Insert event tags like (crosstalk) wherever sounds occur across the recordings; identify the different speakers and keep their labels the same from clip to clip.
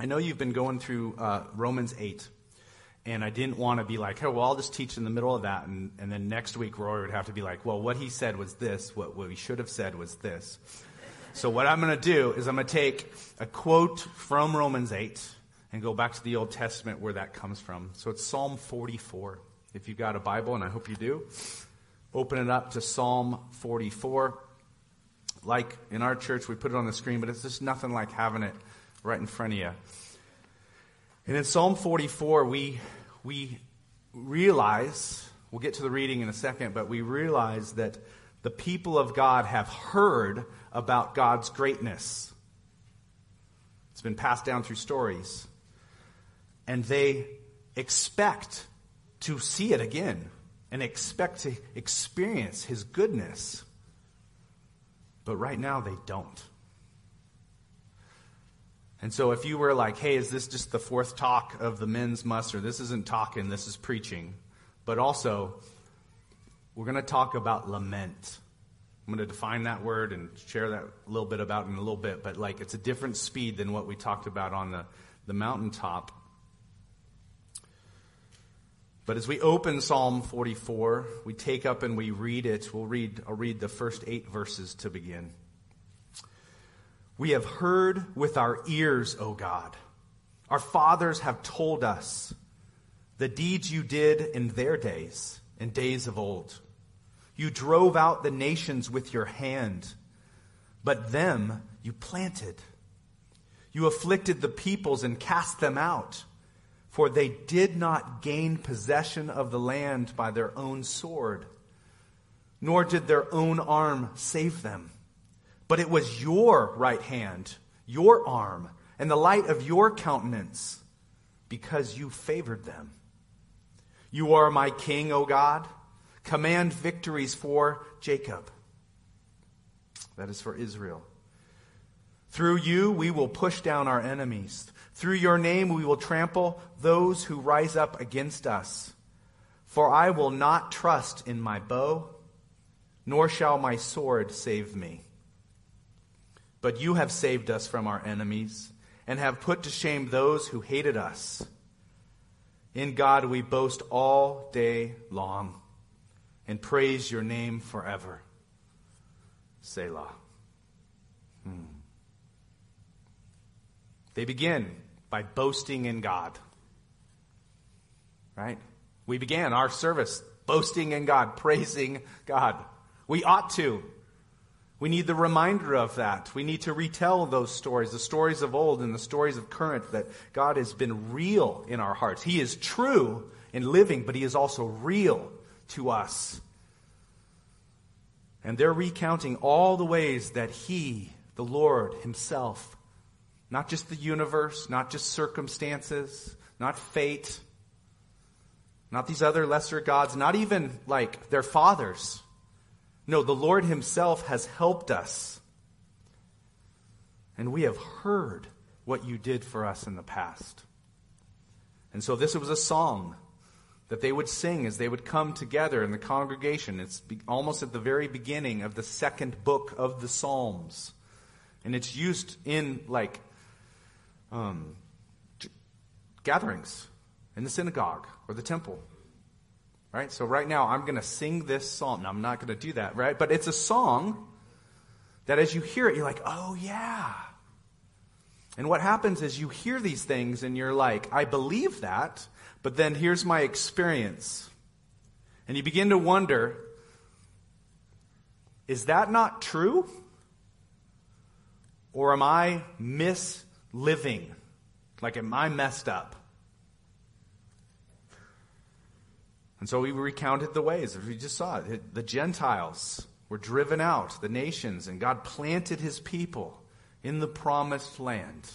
Speaker 1: I know you've been going through uh, Romans 8, and I didn't want to be like, hey, well, I'll just teach in the middle of that, and, and then next week Roy would have to be like, well, what he said was this, what, what he should have said was this. So what I'm going to do is I'm going to take a quote from Romans 8 and go back to the Old Testament where that comes from. So it's Psalm 44. If you've got a Bible, and I hope you do, open it up to Psalm 44. Like in our church, we put it on the screen, but it's just nothing like having it right in front of you. And in Psalm 44, we, we realize, we'll get to the reading in a second, but we realize that the people of God have heard about God's greatness. It's been passed down through stories. And they expect to see it again and expect to experience His goodness. But right now, they don't. And so if you were like, hey, is this just the fourth talk of the men's muster? This isn't talking, this is preaching. But also, we're going to talk about lament. I'm going to define that word and share that a little bit about in a little bit, but like it's a different speed than what we talked about on the, the mountaintop. But as we open Psalm 44, we take up and we read it. We'll read, I'll read the first eight verses to begin. We have heard with our ears, O God. Our fathers have told us the deeds you did in their days, in days of old. You drove out the nations with your hand, but them you planted. You afflicted the peoples and cast them out, for they did not gain possession of the land by their own sword, nor did their own arm save them. But it was your right hand, your arm, and the light of your countenance, because you favored them. You are my king, O God. Command victories for Jacob. That is for Israel. Through you, we will push down our enemies. Through your name, we will trample those who rise up against us. For I will not trust in my bow, nor shall my sword save me. But you have saved us from our enemies and have put to shame those who hated us. In God we boast all day long and praise your name forever. Selah. Hmm. They begin by boasting in God. Right? We began our service boasting in God, praising God. We ought to. We need the reminder of that. We need to retell those stories, the stories of old and the stories of current, that God has been real in our hearts. He is true and living, but He is also real to us. And they're recounting all the ways that He, the Lord Himself, not just the universe, not just circumstances, not fate, not these other lesser gods, not even like their fathers, no, the Lord Himself has helped us. And we have heard what you did for us in the past. And so this was a song that they would sing as they would come together in the congregation. It's almost at the very beginning of the second book of the Psalms. And it's used in like um, gatherings in the synagogue or the temple. Right? So right now I'm going to sing this song. Now I'm not going to do that, right? But it's a song that as you hear it, you're like, oh yeah. And what happens is you hear these things and you're like, I believe that, but then here's my experience. And you begin to wonder, is that not true? Or am I misliving? Like, am I messed up? And so we recounted the ways. We just saw it. The Gentiles were driven out, the nations, and God planted his people in the promised land.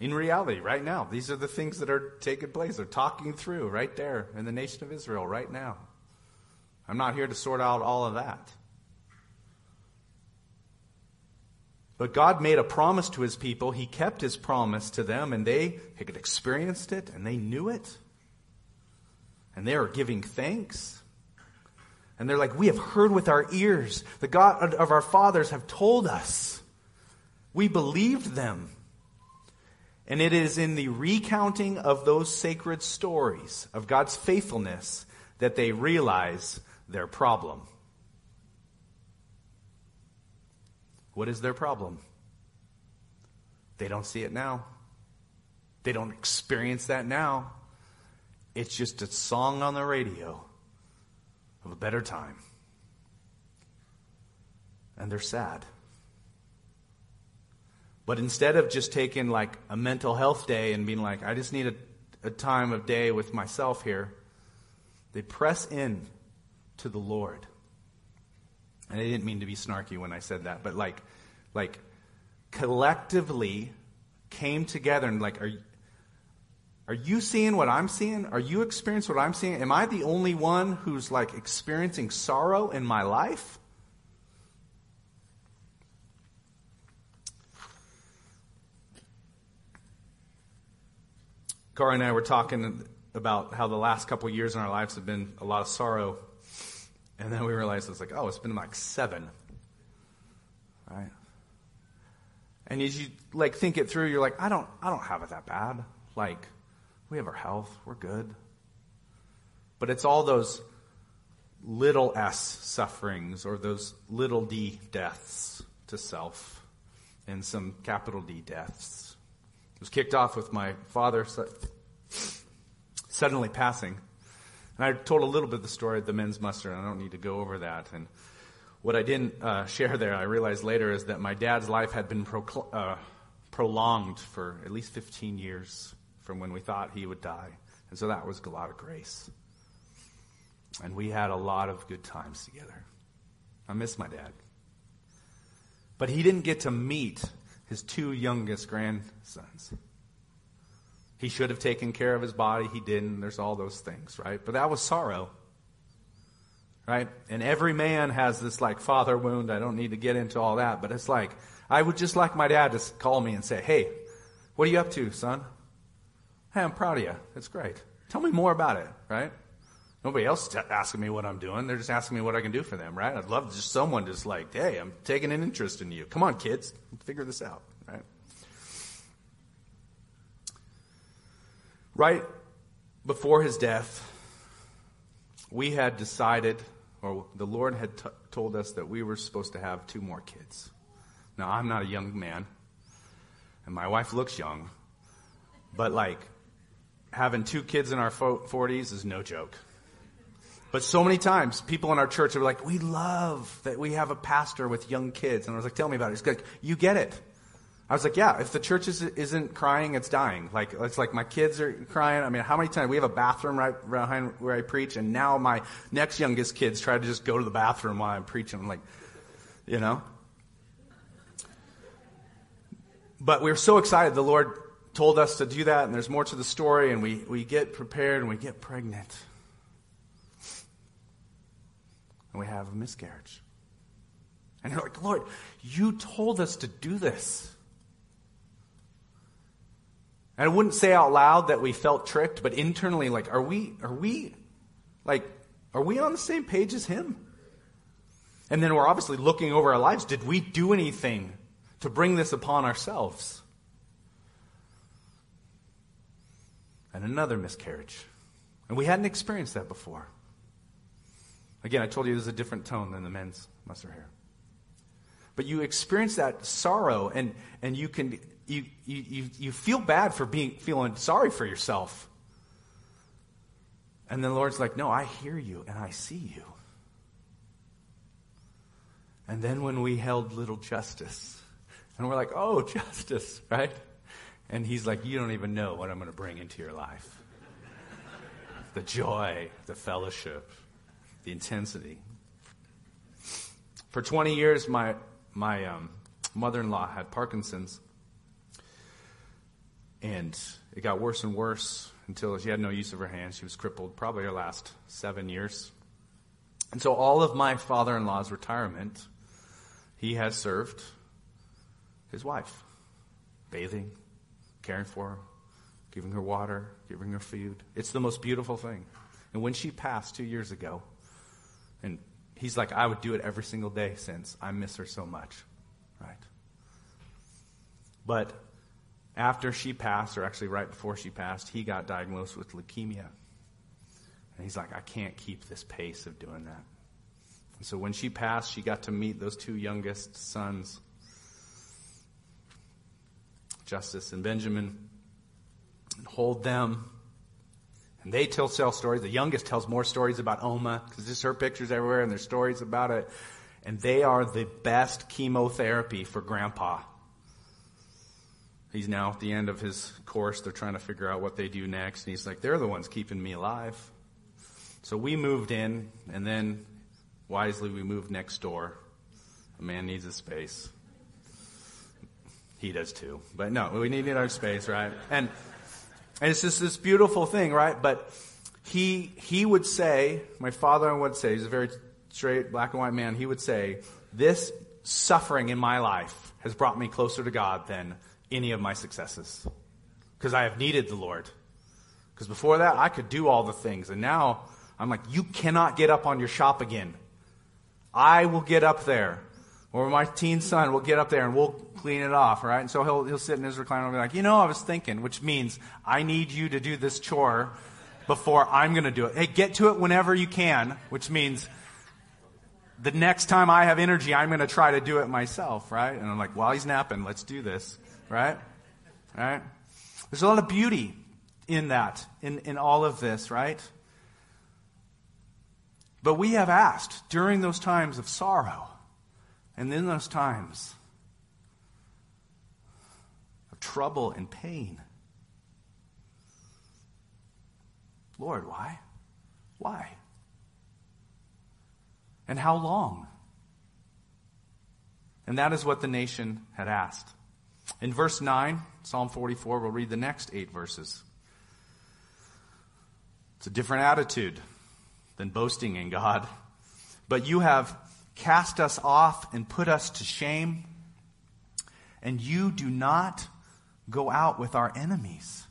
Speaker 1: In reality, right now, these are the things that are taking place. They're talking through right there in the nation of Israel right now. I'm not here to sort out all of that. But God made a promise to his people. He kept his promise to them, and they had experienced it, and they knew it and they are giving thanks. And they're like, We have heard with our ears. The God of our fathers have told us. We believed them. And it is in the recounting of those sacred stories of God's faithfulness that they realize their problem. What is their problem? They don't see it now. They don't experience that now. It's just a song on the radio of a better time. And they're sad. But instead of just taking like a mental health day and being like, I just need a, a time of day with myself here, they press in to the Lord. And I didn't mean to be snarky when I said that, but like, like collectively came together and like, are, are you seeing what I'm seeing? Are you experiencing what I'm seeing? Am I the only one who's like experiencing sorrow in my life? Cara and I were talking about how the last couple years in our lives have been a lot of sorrow. And then we realized it's like, oh, it's been like seven. Right? And as you like think it through, you're like, I don't I don't have it that bad. Like, we have our health, we're good. But it's all those little s sufferings or those little d deaths to self and some capital D deaths. It was kicked off with my father suddenly passing. And I told a little bit of the story of the men's muster, and I don't need to go over that. And what I didn't uh, share there, I realized later, is that my dad's life had been uh, prolonged for at least 15 years from when we thought he would die. And so that was a lot of grace. And we had a lot of good times together. I miss my dad. But he didn't get to meet his two youngest grandsons. He should have taken care of his body. He didn't. There's all those things, right? But that was sorrow. Right? And every man has this like father wound. I don't need to get into all that, but it's like, I would just like my dad to call me and say, Hey, what are you up to, son? Hey, I'm proud of you. It's great. Tell me more about it, right? Nobody else is asking me what I'm doing. They're just asking me what I can do for them, right? I'd love just someone just like, hey, I'm taking an interest in you. Come on, kids, figure this out, right? Right before his death, we had decided, or the Lord had t- told us that we were supposed to have two more kids. Now, I'm not a young man, and my wife looks young, but like having two kids in our 40s is no joke. But so many times, people in our church are like, we love that we have a pastor with young kids. And I was like, tell me about it. He's like, you get it. I was like, yeah, if the church is, isn't crying, it's dying. Like, it's like my kids are crying. I mean, how many times? We have a bathroom right behind where I preach, and now my next youngest kids try to just go to the bathroom while I'm preaching. I'm like, you know? But we are so excited. The Lord told us to do that, and there's more to the story, and we, we get prepared and we get pregnant. And we have a miscarriage. And you're like, Lord, you told us to do this. And I wouldn't say out loud that we felt tricked, but internally, like, are we, are we, like, are we on the same page as him? And then we're obviously looking over our lives. Did we do anything to bring this upon ourselves? And another miscarriage. And we hadn't experienced that before. Again, I told you there's a different tone than the men's muster here. But you experience that sorrow and, and you can you, you, you feel bad for being feeling sorry for yourself. And the Lord's like, No, I hear you and I see you. And then when we held little justice, and we're like, Oh, (laughs) justice, right? And he's like, You don't even know what I'm going to bring into your life the joy, the fellowship, the intensity. For 20 years, my, my um, mother in law had Parkinson's. And it got worse and worse until she had no use of her hands. She was crippled probably her last seven years. And so all of my father in law's retirement, he has served his wife, bathing, caring for her, giving her water, giving her food. It's the most beautiful thing. And when she passed two years ago, and he's like, I would do it every single day since I miss her so much. Right? But after she passed, or actually right before she passed, he got diagnosed with leukemia. And he's like, I can't keep this pace of doing that. And so when she passed, she got to meet those two youngest sons, Justice and Benjamin, and hold them. And they tell, tell stories. The youngest tells more stories about Oma, because there's her pictures everywhere and there's stories about it. And they are the best chemotherapy for grandpa. He's now at the end of his course. They're trying to figure out what they do next. And he's like, they're the ones keeping me alive. So we moved in, and then wisely we moved next door. A man needs a space. He does too. But no, we need our space, right? And, and it's just this beautiful thing, right? But he, he would say, my father would say, he's a very straight black and white man, he would say, this suffering in my life has brought me closer to God than any of my successes. Because I have needed the Lord. Because before that, I could do all the things. And now, I'm like, you cannot get up on your shop again. I will get up there. Or my teen son will get up there and we'll clean it off, right? And so he'll, he'll sit in his recliner and be like, you know, I was thinking, which means I need you to do this chore before I'm going to do it. Hey, get to it whenever you can, which means the next time I have energy, I'm going to try to do it myself, right? And I'm like, while he's napping, let's do this, right? Right? There's a lot of beauty in that, in, in all of this, right? But we have asked during those times of sorrow and in those times of trouble and pain Lord, why? Why? And how long? And that is what the nation had asked. In verse 9, Psalm 44, we'll read the next eight verses. It's a different attitude than boasting in God. But you have cast us off and put us to shame, and you do not go out with our enemies.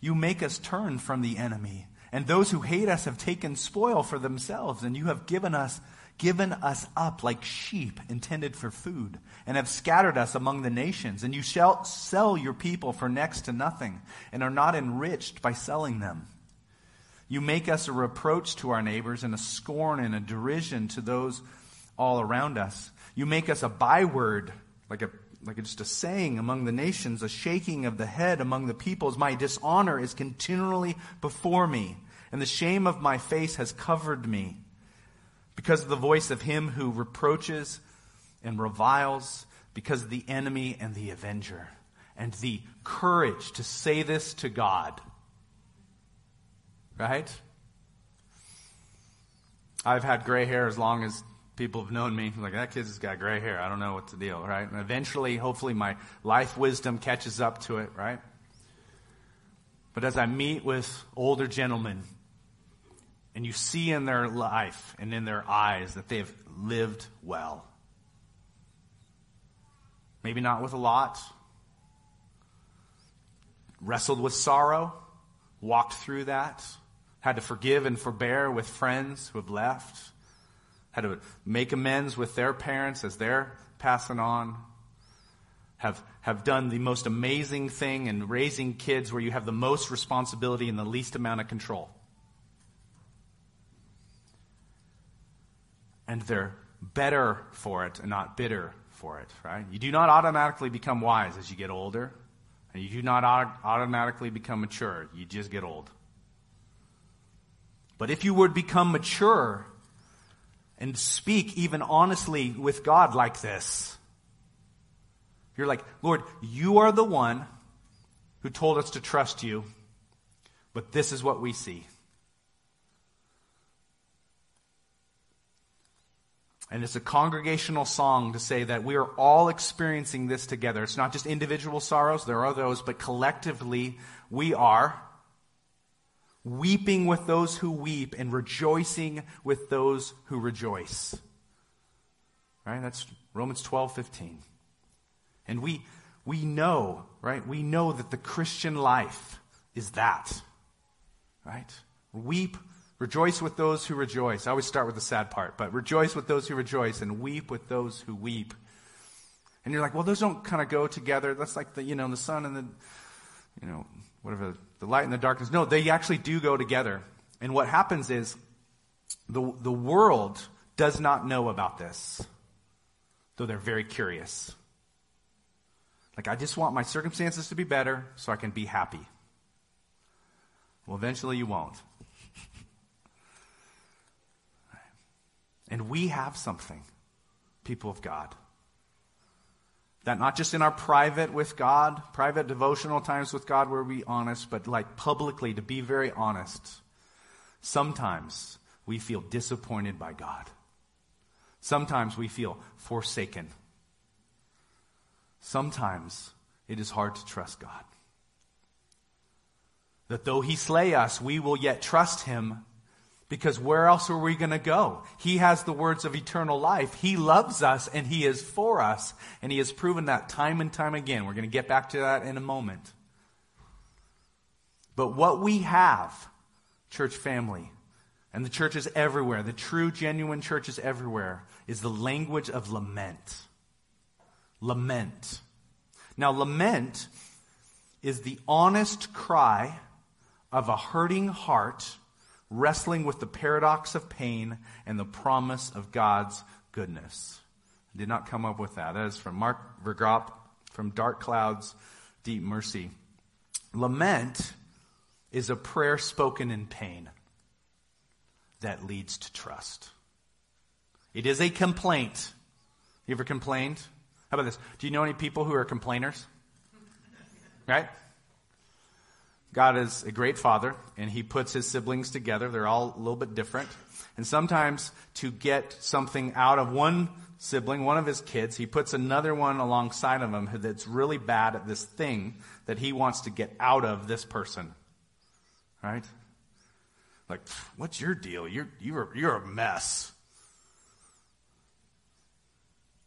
Speaker 1: You make us turn from the enemy, and those who hate us have taken spoil for themselves, and you have given us given us up like sheep intended for food, and have scattered us among the nations, and you shall sell your people for next to nothing, and are not enriched by selling them. You make us a reproach to our neighbors and a scorn and a derision to those all around us. You make us a byword, like a like just a saying among the nations, a shaking of the head among the peoples. My dishonor is continually before me, and the shame of my face has covered me. Because of the voice of him who reproaches and reviles, because of the enemy and the avenger, and the courage to say this to God Right? I've had gray hair as long as people have known me. Like, that kid's got gray hair. I don't know what the deal, right? And eventually, hopefully, my life wisdom catches up to it, right? But as I meet with older gentlemen, and you see in their life and in their eyes that they've lived well. Maybe not with a lot, wrestled with sorrow, walked through that, had to forgive and forbear with friends who have left, had to make amends with their parents as they're passing on, have, have done the most amazing thing in raising kids where you have the most responsibility and the least amount of control. And they're better for it and not bitter for it, right? You do not automatically become wise as you get older, and you do not automatically become mature. You just get old. But if you would become mature and speak even honestly with God like this, you're like, Lord, you are the one who told us to trust you, but this is what we see. And it's a congregational song to say that we are all experiencing this together. It's not just individual sorrows, there are those, but collectively we are weeping with those who weep and rejoicing with those who rejoice. Right? That's Romans 12, 15. And we, we know, right? We know that the Christian life is that. Right? Weep, rejoice with those who rejoice. I always start with the sad part, but rejoice with those who rejoice and weep with those who weep. And you're like, well, those don't kind of go together. That's like the, you know, the sun and the, you know, whatever, the light and the darkness. No, they actually do go together. And what happens is the, the world does not know about this, though they're very curious. Like, I just want my circumstances to be better so I can be happy. Well, eventually you won't. And we have something, people of God. That not just in our private with God, private devotional times with God where we honest, but like publicly to be very honest. Sometimes we feel disappointed by God. Sometimes we feel forsaken. Sometimes it is hard to trust God. That though he slay us, we will yet trust him because where else are we going to go? He has the words of eternal life. He loves us and He is for us. And He has proven that time and time again. We're going to get back to that in a moment. But what we have, church family, and the churches everywhere, the true, genuine churches everywhere, is the language of lament. Lament. Now, lament is the honest cry of a hurting heart wrestling with the paradox of pain and the promise of God's goodness. I did not come up with that. That is from Mark Vroegop from Dark Clouds, Deep Mercy. Lament is a prayer spoken in pain that leads to trust. It is a complaint. You ever complained? How about this? Do you know any people who are complainers? Right? God is a great father, and he puts his siblings together. They're all a little bit different. And sometimes to get something out of one sibling, one of his kids, he puts another one alongside of him that's really bad at this thing that he wants to get out of this person. Right? Like, what's your deal? You're, you're, you're a mess.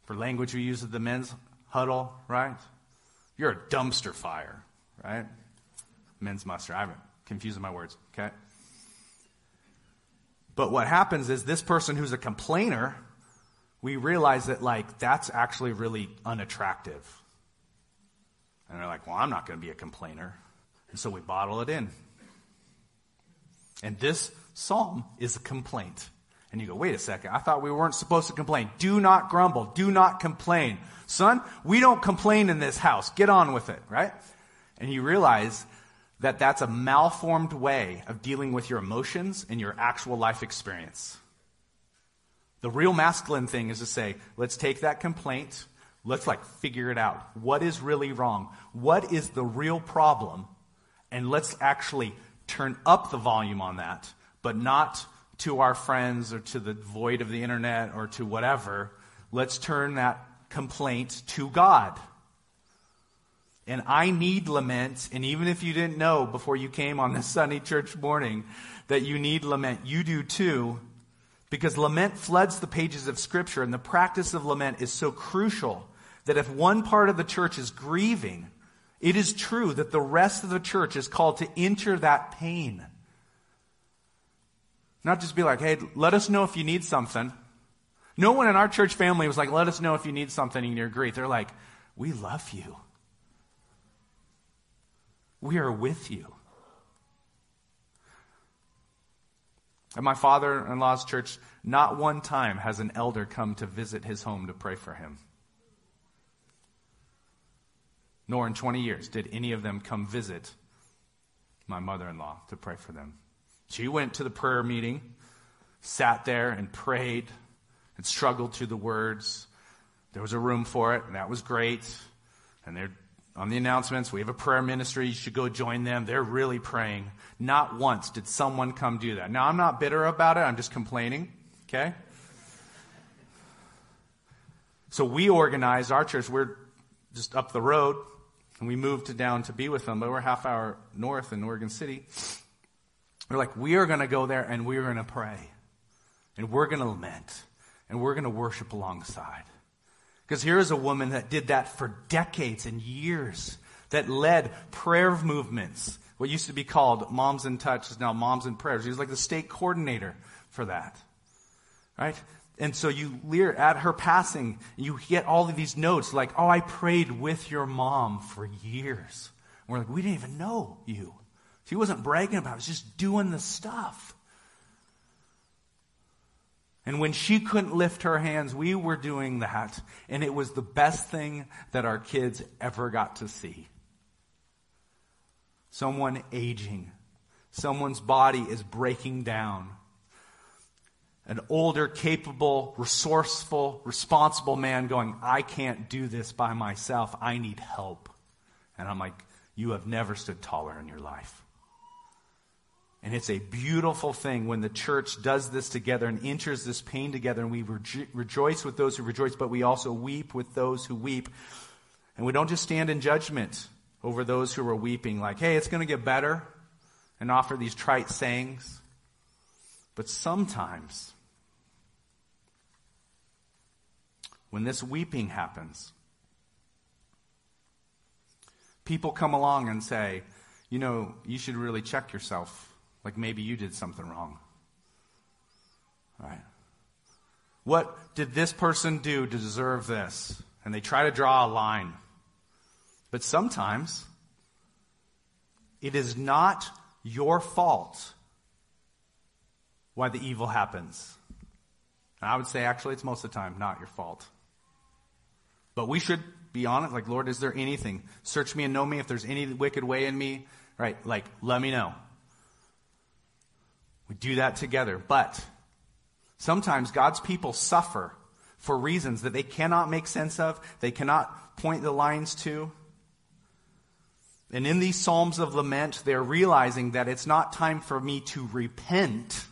Speaker 1: For language we use at the men's huddle, right? You're a dumpster fire, right? Men's muster. I'm confusing my words, okay? But what happens is this person who's a complainer, we realize that, like, that's actually really unattractive. And they're like, well, I'm not going to be a complainer. And so we bottle it in. And this psalm is a complaint. And you go, wait a second, I thought we weren't supposed to complain. Do not grumble. Do not complain. Son, we don't complain in this house. Get on with it, right? And you realize that that's a malformed way of dealing with your emotions and your actual life experience. The real masculine thing is to say, let's take that complaint, let's like figure it out. What is really wrong? What is the real problem? And let's actually turn up the volume on that, but not to our friends or to the void of the internet or to whatever. Let's turn that complaint to God. And I need lament. And even if you didn't know before you came on this Sunday church morning that you need lament, you do too. Because lament floods the pages of Scripture, and the practice of lament is so crucial that if one part of the church is grieving, it is true that the rest of the church is called to enter that pain. Not just be like, hey, let us know if you need something. No one in our church family was like, let us know if you need something in your grief. They're like, we love you. We are with you. At my father in law's church, not one time has an elder come to visit his home to pray for him. Nor in 20 years did any of them come visit my mother in law to pray for them. She went to the prayer meeting, sat there and prayed and struggled through the words. There was a room for it, and that was great. And they're on the announcements, we have a prayer ministry. You should go join them. They're really praying. Not once did someone come do that. Now, I'm not bitter about it. I'm just complaining. Okay? So we organized our church. We're just up the road, and we moved to down to be with them, but we're half hour north in Oregon City. We're like, we are going to go there and we're going to pray, and we're going to lament, and we're going to worship alongside. Because here is a woman that did that for decades and years, that led prayer movements. What used to be called Moms in Touch is now Moms in Prayer. She was like the state coordinator for that. Right? and so you leer at her passing, you get all of these notes like, oh, I prayed with your mom for years. And we're like, we didn't even know you. She wasn't bragging about it, was just doing the stuff. And when she couldn't lift her hands, we were doing that. And it was the best thing that our kids ever got to see. Someone aging. Someone's body is breaking down an older, capable, resourceful, responsible man going, I can't do this by myself. I need help. And I'm like, you have never stood taller in your life. And it's a beautiful thing when the church does this together and enters this pain together, and we rejo- rejoice with those who rejoice, but we also weep with those who weep. And we don't just stand in judgment over those who are weeping, like, hey, it's going to get better, and offer these trite sayings. But sometimes when this weeping happens, people come along and say, you know, you should really check yourself. Like maybe you did something wrong. All right. What did this person do to deserve this? And they try to draw a line. But sometimes it is not your fault why the evil happens. And I would say actually it's most of the time not your fault. But we should be honest, like, Lord, is there anything? Search me and know me. If there's any wicked way in me, right, like, let me know. We do that together. But sometimes God's people suffer for reasons that they cannot make sense of, they cannot point the lines to. And in these Psalms of Lament, they're realizing that it's not time for me to repent.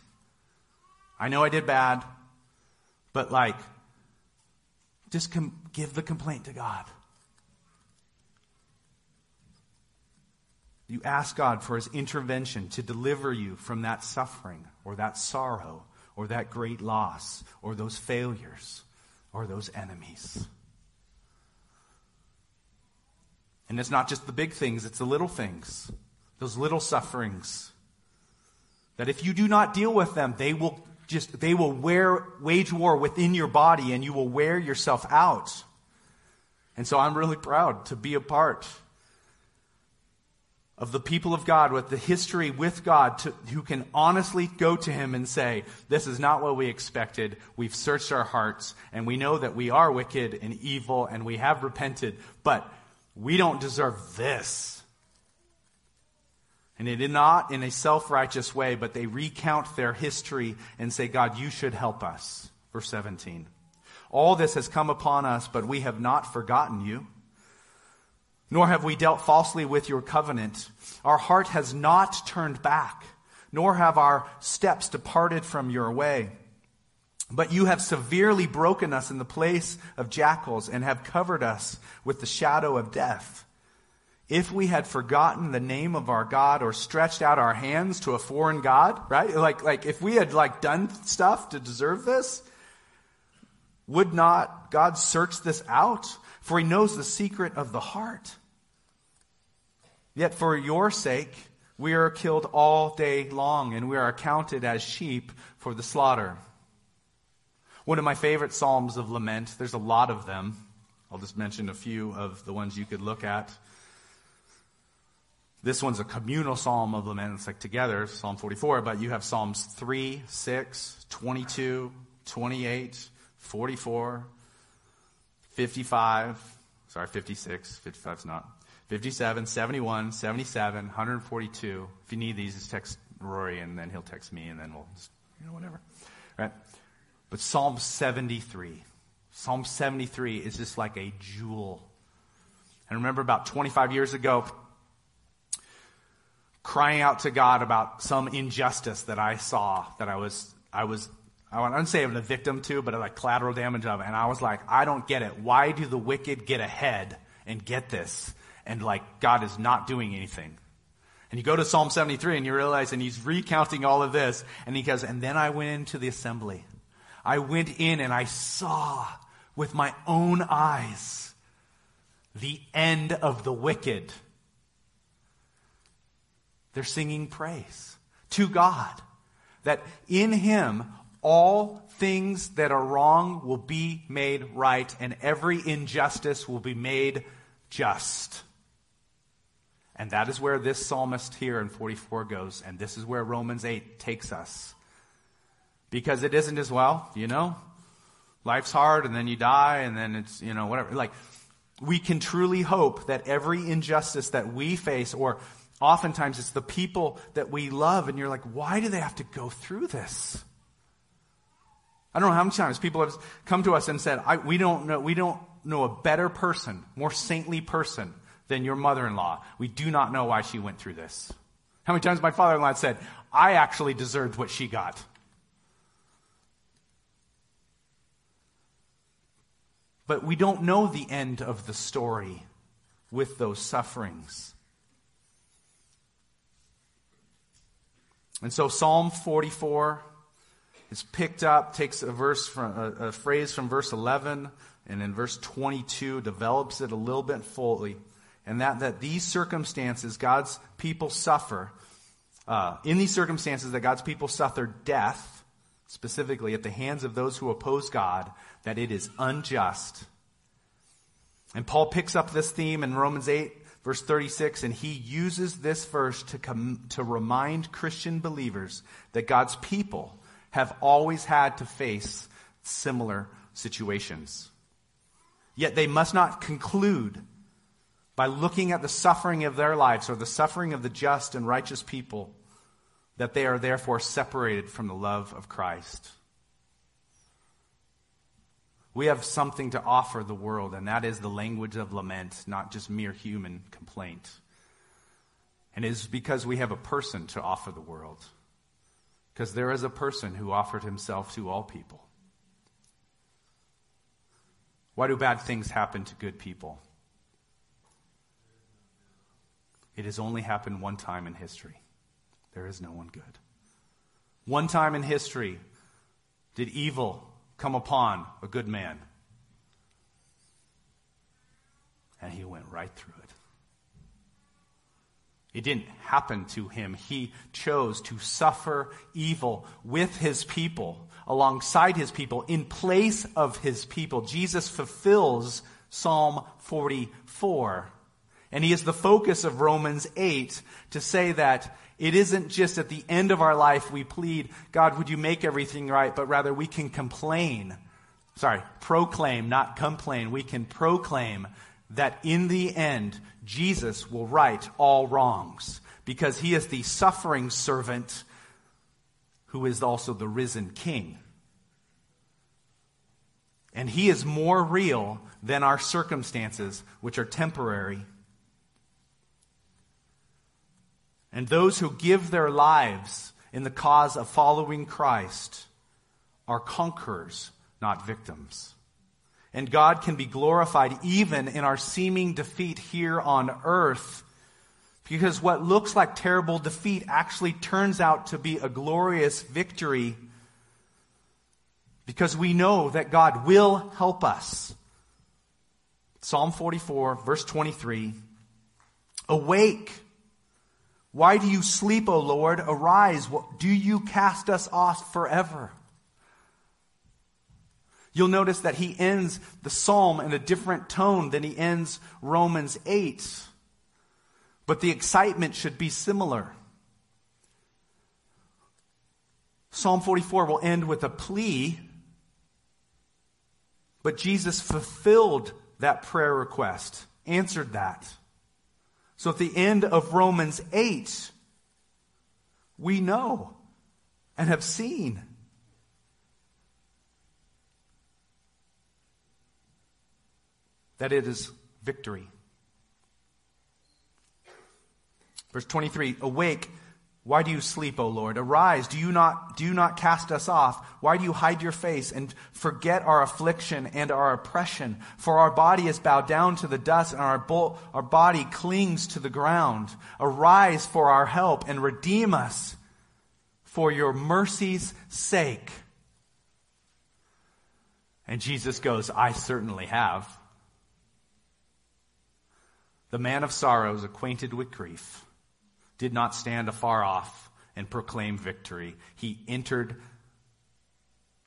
Speaker 1: I know I did bad, but like, just com- give the complaint to God. You ask God for his intervention to deliver you from that suffering or that sorrow or that great loss or those failures or those enemies. And it's not just the big things, it's the little things, those little sufferings. That if you do not deal with them, they will just, they will wear, wage war within your body and you will wear yourself out. And so I'm really proud to be a part of the people of God with the history with God to, who can honestly go to Him and say, This is not what we expected. We've searched our hearts and we know that we are wicked and evil and we have repented, but we don't deserve this. And they did not in a self righteous way, but they recount their history and say, God, you should help us. Verse 17. All this has come upon us, but we have not forgotten you, nor have we dealt falsely with your covenant. Our heart has not turned back, nor have our steps departed from your way. But you have severely broken us in the place of jackals and have covered us with the shadow of death if we had forgotten the name of our God or stretched out our hands to a foreign God, right? Like, like if we had like done stuff to deserve this, would not God search this out? For he knows the secret of the heart. Yet for your sake, we are killed all day long and we are accounted as sheep for the slaughter. One of my favorite Psalms of lament, there's a lot of them. I'll just mention a few of the ones you could look at. This one's a communal psalm of lament. It's like together, Psalm 44, but you have Psalms 3, 6, 22, 28, 44, 55, sorry, 56, 55's not, 57, 71, 77, 142. If you need these, just text Rory and then he'll text me and then we'll just, you know, whatever. Right? But Psalm 73. Psalm 73 is just like a jewel. And remember about 25 years ago, crying out to God about some injustice that I saw that I was, I was, I wouldn't say I'm the victim to, but like collateral damage of. And I was like, I don't get it. Why do the wicked get ahead and get this? And like, God is not doing anything. And you go to Psalm 73 and you realize, and he's recounting all of this, and he goes, and then I went into the assembly. I went in and I saw with my own eyes the end of the wicked. They're singing praise to God. That in Him, all things that are wrong will be made right, and every injustice will be made just. And that is where this psalmist here in 44 goes, and this is where Romans 8 takes us. Because it isn't as well, you know? Life's hard, and then you die, and then it's, you know, whatever. Like, we can truly hope that every injustice that we face, or oftentimes it's the people that we love, and you're like, why do they have to go through this? I don't know how many times people have come to us and said, we don't know, we don't know a better person, more saintly person than your mother-in-law. We do not know why she went through this. How many times my father-in-law said, I actually deserved what she got. But we don't know the end of the story with those sufferings. And so Psalm 44 is picked up, takes a verse from a, a phrase from verse 11 and in verse 22 develops it a little bit fully. And that, that these circumstances God's people suffer, uh, in these circumstances that God's people suffer death, specifically at the hands of those who oppose God, that it is unjust. And Paul picks up this theme in Romans 8, verse 36, and he uses this verse to, come, to remind Christian believers that God's people have always had to face similar situations. Yet they must not conclude by looking at the suffering of their lives or the suffering of the just and righteous people that they are therefore separated from the love of Christ. We have something to offer the world, and that is the language of lament, not just mere human complaint. And it is because we have a person to offer the world. Because there is a person who offered himself to all people. Why do bad things happen to good people? It has only happened one time in history. There is no one good. One time in history did evil come upon a good man. And he went right through it. It didn't happen to him. He chose to suffer evil with his people, alongside his people, in place of his people. Jesus fulfills Psalm 44. And he is the focus of Romans 8 to say that it isn't just at the end of our life we plead, God, would you make everything right? But rather we can complain. Sorry, proclaim, not complain. We can proclaim that in the end, Jesus will right all wrongs because he is the suffering servant who is also the risen king. And he is more real than our circumstances, which are temporary. And those who give their lives in the cause of following Christ are conquerors, not victims. And God can be glorified even in our seeming defeat here on earth. Because what looks like terrible defeat actually turns out to be a glorious victory. Because we know that God will help us. Psalm 44, verse 23. Awake. Why do you sleep, O Lord? Arise. Do you cast us off forever? You'll notice that he ends the psalm in a different tone than he ends Romans 8. But the excitement should be similar. Psalm 44 will end with a plea, but Jesus fulfilled that prayer request, answered that. So at the end of Romans 8, we know and have seen that it is victory. Verse 23, awake. Why do you sleep, O Lord? Arise. Do you not, do you not cast us off? Why do you hide your face and forget our affliction and our oppression? For our body is bowed down to the dust and our, our body clings to the ground. Arise for our help and redeem us for your mercy's sake. And Jesus goes, I certainly have. The man of sorrows, acquainted with grief, did not stand afar off and proclaim victory. He entered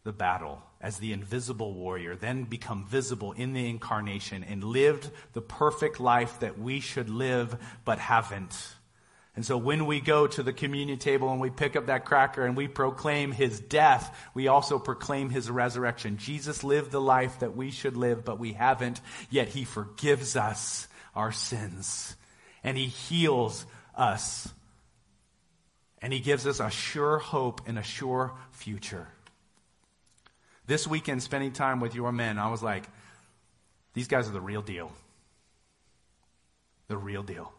Speaker 1: the battle as the invisible warrior, then become visible in the incarnation and lived the perfect life that we should live but haven't. And so when we go to the communion table and we pick up that cracker and we proclaim his death, we also proclaim his resurrection. Jesus lived the life that we should live, but we haven't, yet he forgives us our sins and he heals us. And he gives us a sure hope and a sure future. This weekend, spending time with your men, I was like, these guys are the real deal. The real deal.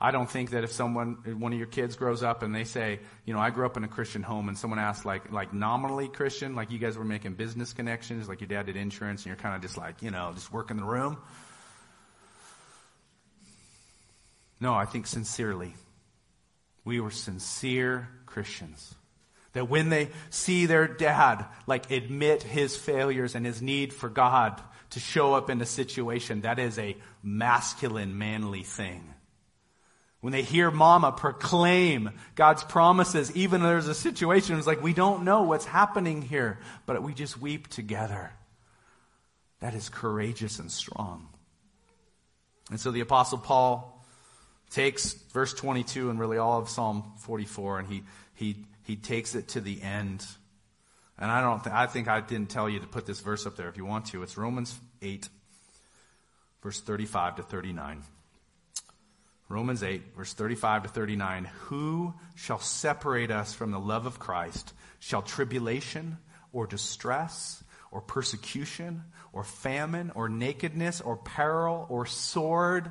Speaker 1: I don't think that if someone, one of your kids grows up and they say, you know, I grew up in a Christian home and someone asks like, like nominally Christian, like you guys were making business connections, like your dad did insurance and you're kind of just like, you know, just working the room. No, I think sincerely. We were sincere Christians. That when they see their dad, like admit his failures and his need for God to show up in a situation, that is a masculine, manly thing. When they hear mama proclaim God's promises, even though there's a situation, it's like we don't know what's happening here, but we just weep together. That is courageous and strong. And so the apostle Paul takes verse 22 and really all of Psalm 44 and he, he, he takes it to the end. And I don't think, I think I didn't tell you to put this verse up there if you want to. It's Romans 8, verse 35 to 39. Romans 8, verse 35 to 39. Who shall separate us from the love of Christ? Shall tribulation or distress or persecution or famine or nakedness or peril or sword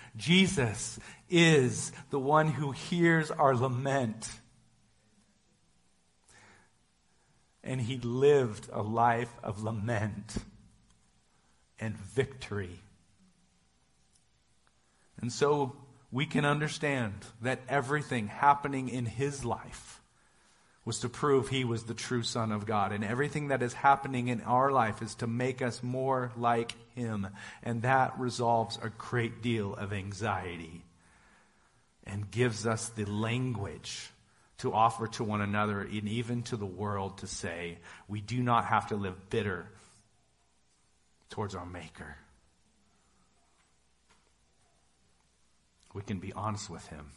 Speaker 1: Jesus is the one who hears our lament. And he lived a life of lament and victory. And so we can understand that everything happening in his life was to prove he was the true Son of God. And everything that is happening in our life is to make us more like him. And that resolves a great deal of anxiety and gives us the language to offer to one another and even to the world to say, we do not have to live bitter towards our Maker. We can be honest with Him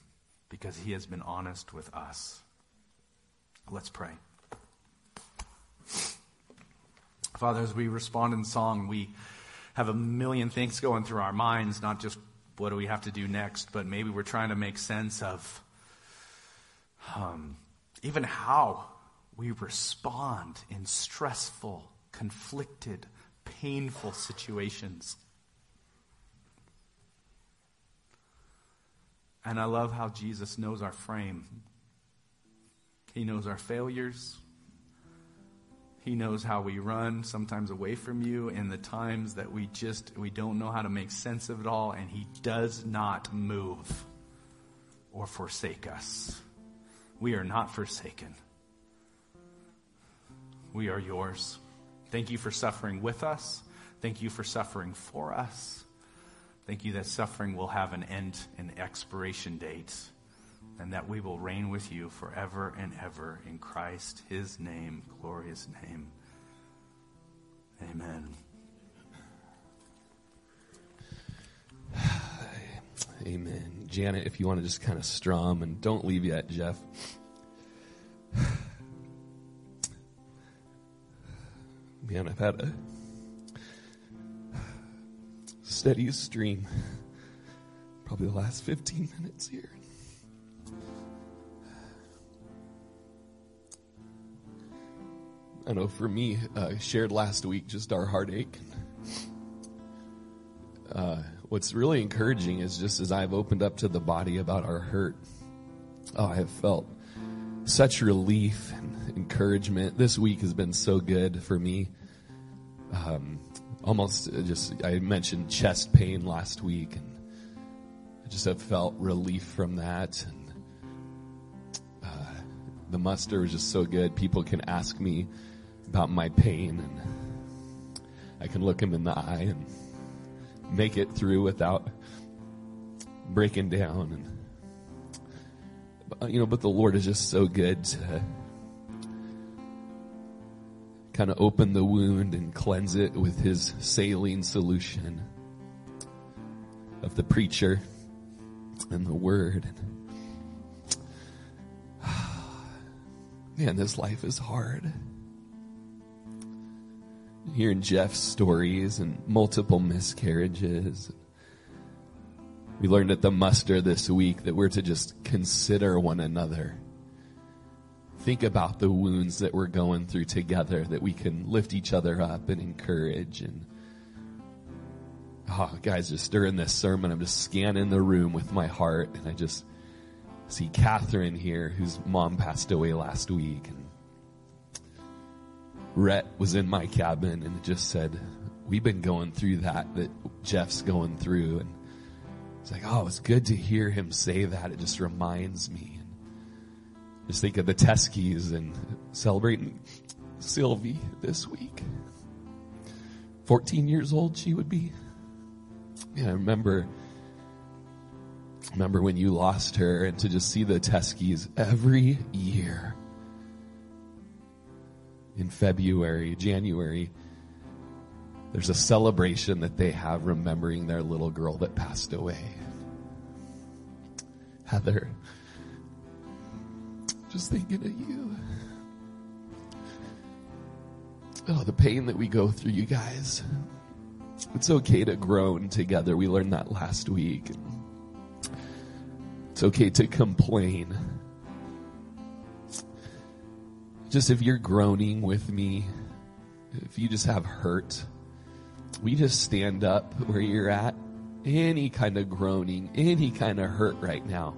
Speaker 1: because He has been honest with us. Let's pray. Father, as we respond in song, we have a million things going through our minds, not just what do we have to do next, but maybe we're trying to make sense of um, even how we respond in stressful, conflicted, painful situations. And I love how Jesus knows our frame. He knows our failures. He knows how we run sometimes away from you in the times that we just we don't know how to make sense of it all and he does not move or forsake us. We are not forsaken. We are yours. Thank you for suffering with us. Thank you for suffering for us. Thank you that suffering will have an end and expiration date, and that we will reign with you forever and ever in Christ, his name, glorious name. Amen. (sighs)
Speaker 2: Amen. Janet, if you want to just kind of strum and don't leave yet, Jeff. (sighs) Man, I've had a steady stream (sighs) probably the last 15 minutes here. I know for me, uh, shared last week just our heartache. Uh, what's really encouraging is just as I've opened up to the body about our hurt, oh, I have felt such relief and encouragement. This week has been so good for me. Um, almost just, I mentioned chest pain last week and I just have felt relief from that. And uh, the muster was just so good. People can ask me about my pain and I can look them in the eye and make it through without breaking down and uh, you know but the lord is just so good to kind of open the wound and cleanse it with his saline solution of the preacher and the word man this life is hard hearing jeff's stories and multiple miscarriages we learned at the muster this week that we're to just consider one another. Think about the wounds that we're going through together, that we can lift each other up and encourage. And, oh, guys, just during this sermon, I'm just scanning the room with my heart, and I just see Catherine here, whose mom passed away last week. And Rhett was in my cabin and just said, We've been going through that, that Jeff's going through. And it's like, oh, it's good to hear him say that. It just reminds me. And Just think of the Teskies and celebrating Sylvie this week. 14 years old she would be. Yeah, I remember, remember when you lost her and to just see the Teskies every year in February, January, there's a celebration that they have remembering their little girl that passed away. Heather, just thinking of you. Oh, the pain that we go through, you guys. It's okay to groan together. We learned that last week. It's okay to complain. Just if you're groaning with me, if you just have hurt, we just stand up where you're at? Any kind of groaning, any kind of hurt right now.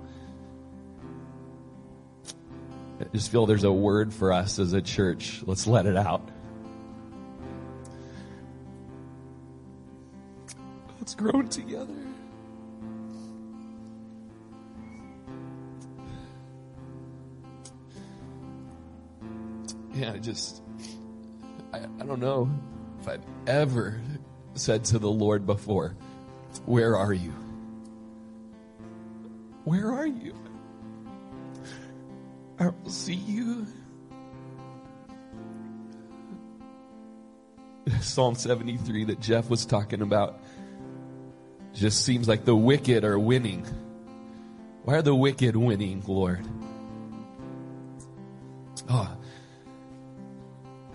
Speaker 2: I just feel there's a word for us as a church. Let's let it out. Let's groan together. Yeah, I just, I, I don't know if I've ever said to the Lord before, Where are you? Where are you? I don't see you. Psalm 73 that Jeff was talking about just seems like the wicked are winning. Why are the wicked winning, Lord? Oh,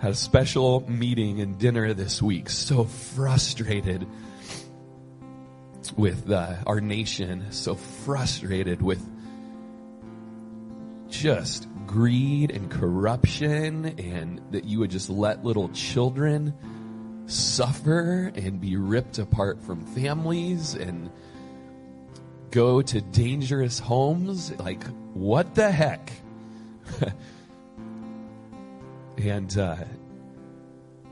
Speaker 2: had a special meeting and dinner this week. So frustrated with uh, our nation, so frustrated with just greed and corruption, and that you would just let little children suffer and be ripped apart from families and go to dangerous homes. Like, what the heck? (laughs) And uh,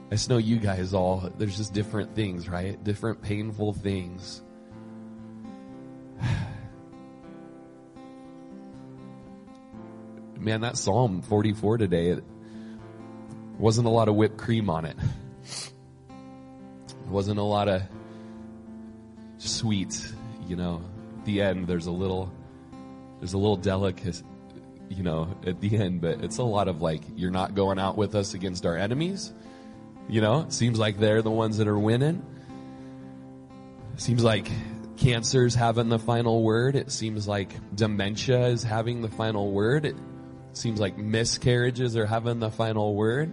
Speaker 2: I just know you guys all, there's just different things, right? Different painful things. (sighs) Man, that Psalm 44 today, it wasn't a lot of whipped cream on it. It wasn't a lot of sweet, you know. At the end, there's a little, there's a little delicate, you know, at the end, but it's a lot of like, you're not going out with us against our enemies. You know, it seems like they're the ones that are winning. It seems like cancer's having the final word. It seems like dementia is having the final word. It seems like miscarriages are having the final word.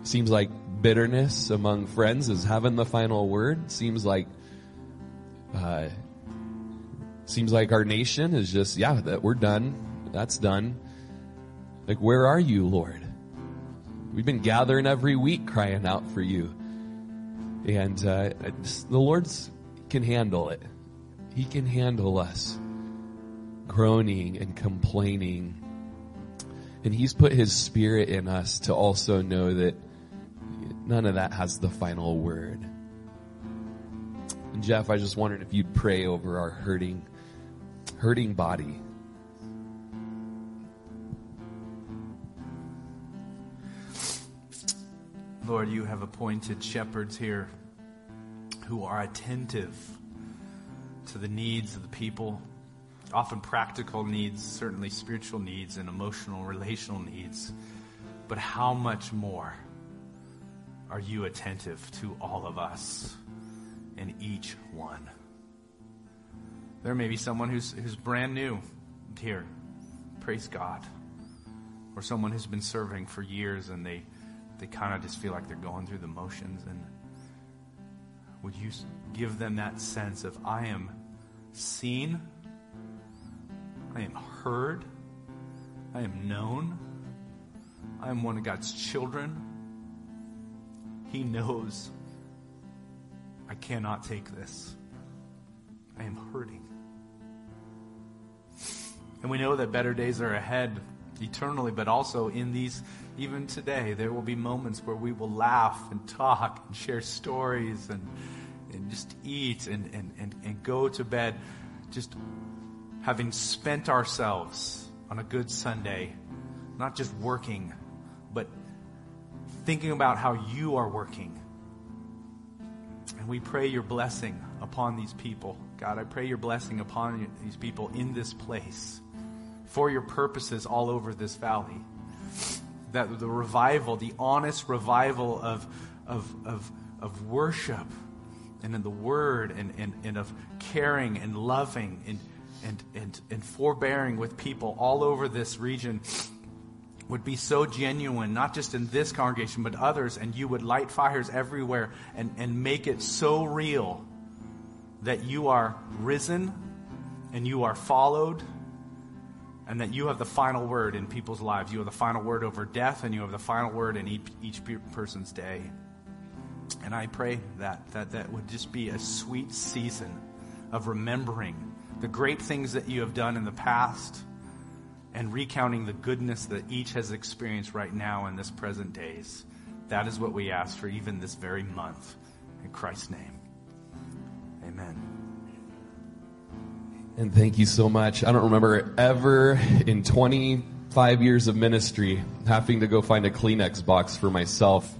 Speaker 2: It seems like bitterness among friends is having the final word. It seems like, uh, seems like our nation is just, yeah, that we're done that's done. Like, where are you, Lord? We've been gathering every week crying out for you. And uh, the Lord can handle it. He can handle us groaning and complaining And He's put His Spirit in us to also know that none of that has the final word. And Jeff, I just wondered if you'd pray over our hurting, hurting body.
Speaker 1: Lord, you have appointed shepherds here who are attentive to the needs of the people, often practical needs, certainly spiritual needs and emotional, relational needs. But how much more are you attentive to all of us and each one? There may be someone who's, who's brand new here. Praise God. Or someone who's been serving for years and they, they kind of just feel like they're going through the motions and would you give them that sense of, I am seen, I am heard, I am known, I am one of God's children. He knows I cannot take this. I am hurting. And we know that better days are ahead eternally, but also in these, even today, there will be moments where we will laugh and talk and share stories and, and just eat and, and, and, and go to bed just having spent ourselves on a good Sunday, not just working, but thinking about how you are working. And we pray your blessing upon these people. God, I pray your blessing upon these people in this place for your purposes all over this valley. That the revival, the honest revival of, of, of, of worship and in the word and, and, and of caring and loving and, and, and, and forbearing with people all over this region would be so genuine, not just in this congregation, but others, and you would light fires everywhere and, and make it so real that you are risen and you are followed and that you have the final word in people's lives. You have the final word over death, and you have the final word in each, each person's day. And I pray that, that that would just be a sweet season of remembering the great things that you have done in the past and recounting the goodness that each has experienced right now in this present days. That is what we ask for even this very month. In Christ's name. Amen.
Speaker 2: And thank you so much. I don't remember ever in 25 years of ministry having to go find a Kleenex box for myself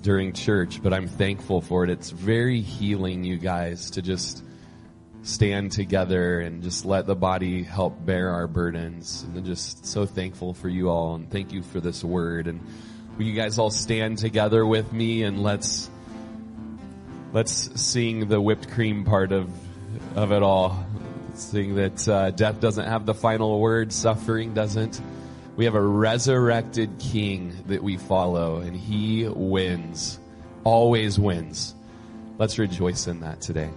Speaker 2: during church, but I'm thankful for it. It's very healing, you guys, to just stand together and just let the body help bear our burdens. And I'm just so thankful for you all and thank you for this word. And will you guys all stand together with me and let's let's sing the whipped cream part of of it all. Seeing that uh, death doesn't have the final word, suffering doesn't. We have a resurrected king that we follow, and he wins, always wins. Let's rejoice in that today.